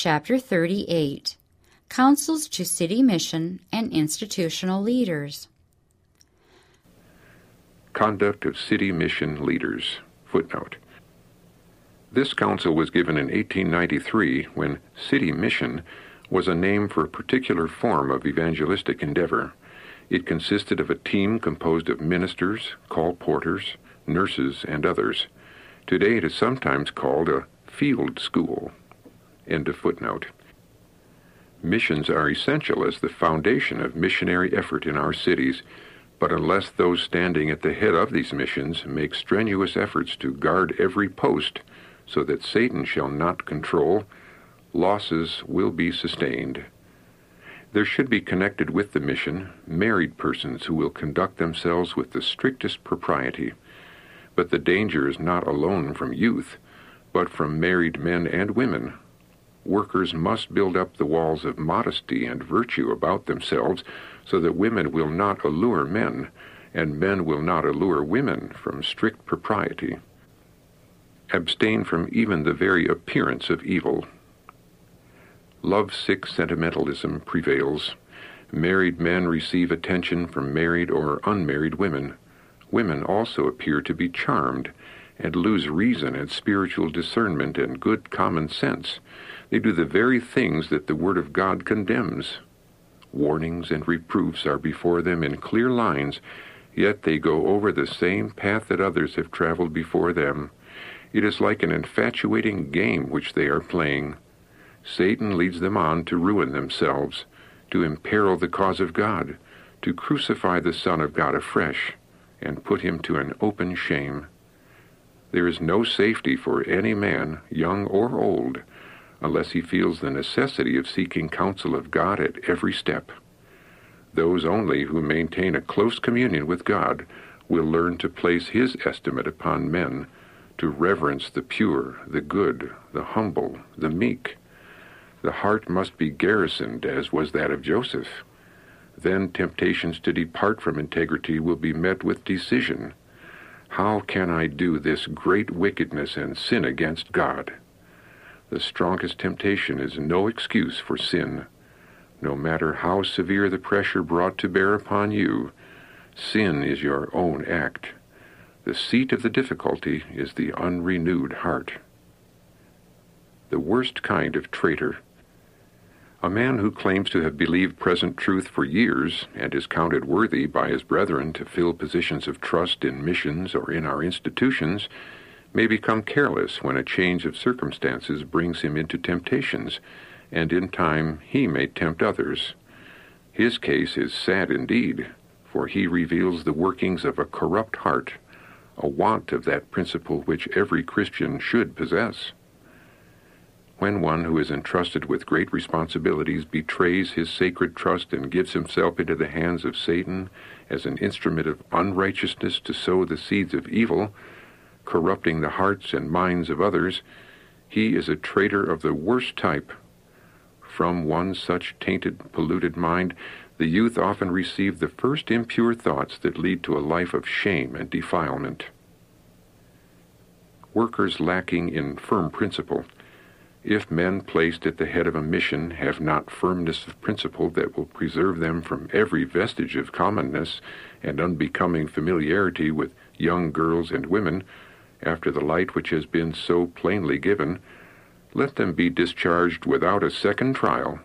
Chapter 38 Counsels to City Mission and Institutional Leaders. Conduct of City Mission Leaders. Footnote. This counsel was given in 1893 when City Mission was a name for a particular form of evangelistic endeavor. It consisted of a team composed of ministers, colporteurs, nurses, and others. Today it is sometimes called a field school. End of footnote. Missions are essential as the foundation of missionary effort in our cities, but unless those standing at the head of these missions make strenuous efforts to guard every post so that Satan shall not control, losses will be sustained. There should be connected with the mission married persons who will conduct themselves with the strictest propriety. But the danger is not alone from youth, but from married men and women workers must build up the walls of modesty and virtue about themselves so that women will not allure men, and men will not allure women from strict propriety. Abstain from even the very appearance of evil. Love-sick sentimentalism prevails. Married men receive attention from married or unmarried women. Women also appear to be charmed and lose reason and spiritual discernment and good common sense they do the very things that the Word of God condemns. Warnings and reproofs are before them in clear lines, yet they go over the same path that others have traveled before them. It is like an infatuating game which they are playing. Satan leads them on to ruin themselves, to imperil the cause of God, to crucify the Son of God afresh, and put him to an open shame. There is no safety for any man, young or old, unless he feels the necessity of seeking counsel of God at every step. Those only who maintain a close communion with God will learn to place his estimate upon men, to reverence the pure, the good, the humble, the meek. The heart must be garrisoned, as was that of Joseph. Then temptations to depart from integrity will be met with decision. How can I do this great wickedness and sin against God? The strongest temptation is no excuse for sin. No matter how severe the pressure brought to bear upon you, sin is your own act. The seat of the difficulty is the unrenewed heart. The worst kind of traitor. A man who claims to have believed present truth for years and is counted worthy by his brethren to fill positions of trust in missions or in our institutions may become careless when a change of circumstances brings him into temptations, and in time he may tempt others. His case is sad indeed, for he reveals the workings of a corrupt heart, a want of that principle which every Christian should possess. When one who is entrusted with great responsibilities betrays his sacred trust and gives himself into the hands of Satan as an instrument of unrighteousness to sow the seeds of evil, corrupting the hearts and minds of others, he is a traitor of the worst type. From one such tainted, polluted mind, the youth often receive the first impure thoughts that lead to a life of shame and defilement. Workers lacking in firm principle. If men placed at the head of a mission have not firmness of principle that will preserve them from every vestige of commonness and unbecoming familiarity with young girls and women, after the light which has been so plainly given, let them be discharged without a second trial.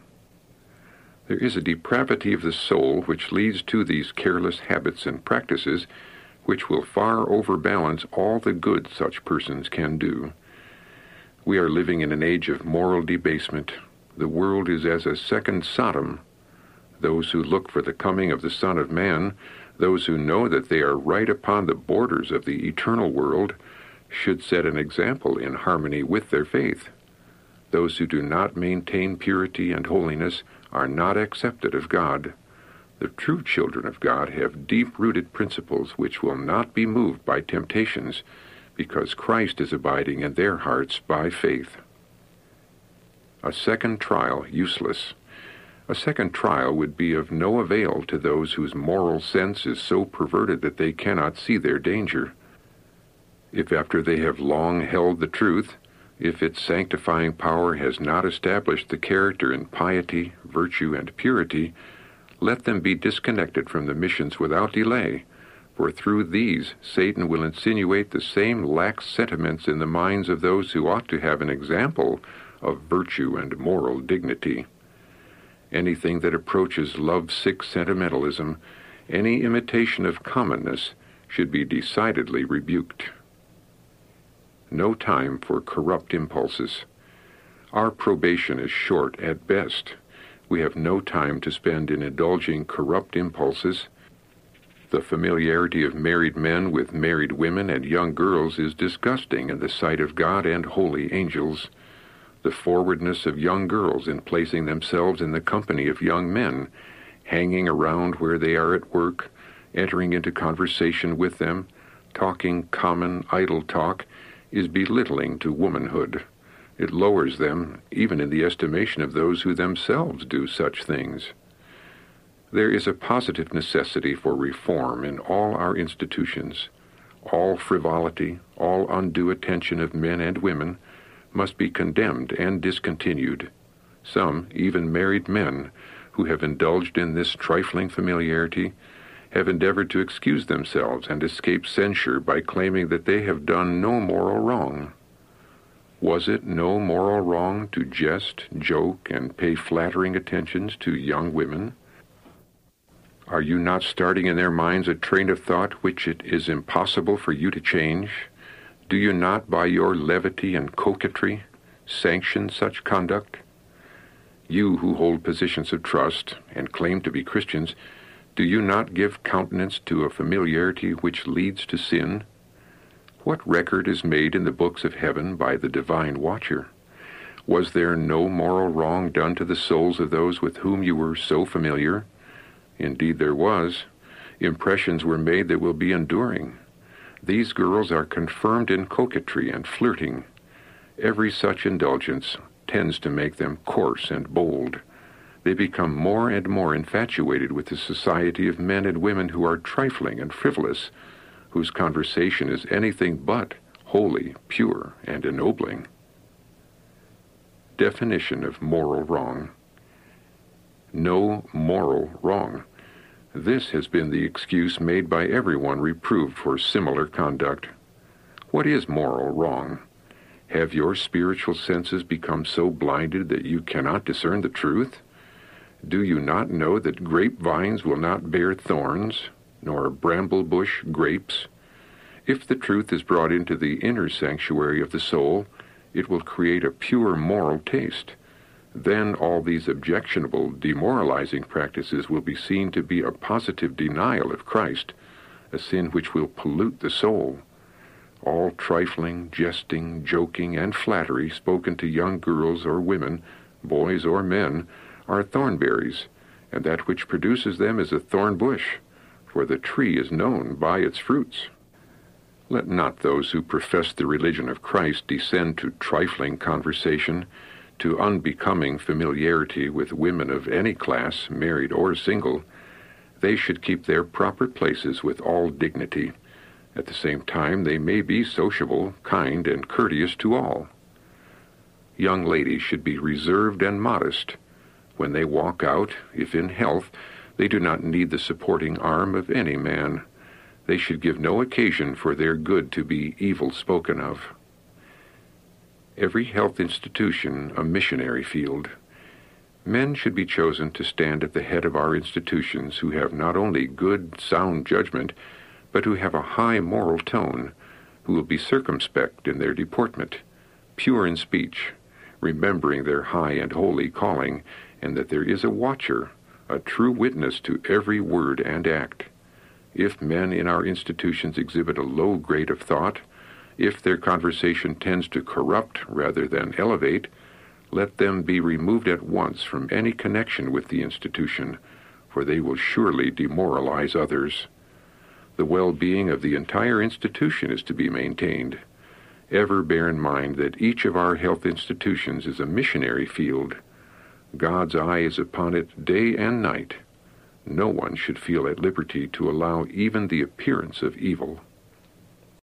There is a depravity of the soul which leads to these careless habits and practices which will far overbalance all the good such persons can do. We are living in an age of moral debasement. The world is as a second Sodom. Those who look for the coming of the Son of Man, those who know that they are right upon the borders of the eternal world, should set an example in harmony with their faith. Those who do not maintain purity and holiness are not accepted of God. The true children of God have deep rooted principles which will not be moved by temptations, because Christ is abiding in their hearts by faith. A second trial useless. A second trial would be of no avail to those whose moral sense is so perverted that they cannot see their danger if after they have long held the truth, if its sanctifying power has not established the character in piety, virtue, and purity, let them be disconnected from the missions without delay, for through these Satan will insinuate the same lax sentiments in the minds of those who ought to have an example of virtue and moral dignity. Anything that approaches love-sick sentimentalism, any imitation of commonness, should be decidedly rebuked. No time for corrupt impulses. Our probation is short at best. We have no time to spend in indulging corrupt impulses. The familiarity of married men with married women and young girls is disgusting in the sight of God and holy angels. The forwardness of young girls in placing themselves in the company of young men, hanging around where they are at work, entering into conversation with them, talking common, idle talk, is belittling to womanhood. It lowers them, even in the estimation of those who themselves do such things. There is a positive necessity for reform in all our institutions. All frivolity, all undue attention of men and women, must be condemned and discontinued. Some, even married men, who have indulged in this trifling familiarity, have endeavored to excuse themselves and escape censure by claiming that they have done no moral wrong. Was it no moral wrong to jest, joke, and pay flattering attentions to young women? Are you not starting in their minds a train of thought which it is impossible for you to change? Do you not, by your levity and coquetry, sanction such conduct? You who hold positions of trust and claim to be Christians, do you not give countenance to a familiarity which leads to sin? What record is made in the books of heaven by the divine watcher? Was there no moral wrong done to the souls of those with whom you were so familiar? Indeed, there was. Impressions were made that will be enduring. These girls are confirmed in coquetry and flirting. Every such indulgence tends to make them coarse and bold. They become more and more infatuated with the society of men and women who are trifling and frivolous, whose conversation is anything but holy, pure, and ennobling. Definition of moral wrong no moral wrong. This has been the excuse made by everyone reproved for similar conduct. What is moral wrong? Have your spiritual senses become so blinded that you cannot discern the truth? Do you not know that grapevines will not bear thorns, nor bramble bush grapes? If the truth is brought into the inner sanctuary of the soul, it will create a pure moral taste then all these objectionable, demoralizing practices will be seen to be a positive denial of Christ, a sin which will pollute the soul. All trifling, jesting, joking, and flattery spoken to young girls or women, boys or men, are thornberries, and that which produces them is a thorn bush, for the tree is known by its fruits. Let not those who profess the religion of Christ descend to trifling conversation to unbecoming familiarity with women of any class, married or single, they should keep their proper places with all dignity. At the same time, they may be sociable, kind, and courteous to all. Young ladies should be reserved and modest. When they walk out, if in health, they do not need the supporting arm of any man. They should give no occasion for their good to be evil spoken of every health institution a missionary field. Men should be chosen to stand at the head of our institutions who have not only good, sound judgment, but who have a high moral tone, who will be circumspect in their deportment, pure in speech, remembering their high and holy calling, and that there is a watcher, a true witness to every word and act. If men in our institutions exhibit a low grade of thought, if their conversation tends to corrupt rather than elevate, let them be removed at once from any connection with the institution, for they will surely demoralize others. The well-being of the entire institution is to be maintained. Ever bear in mind that each of our health institutions is a missionary field. God's eye is upon it day and night. No one should feel at liberty to allow even the appearance of evil.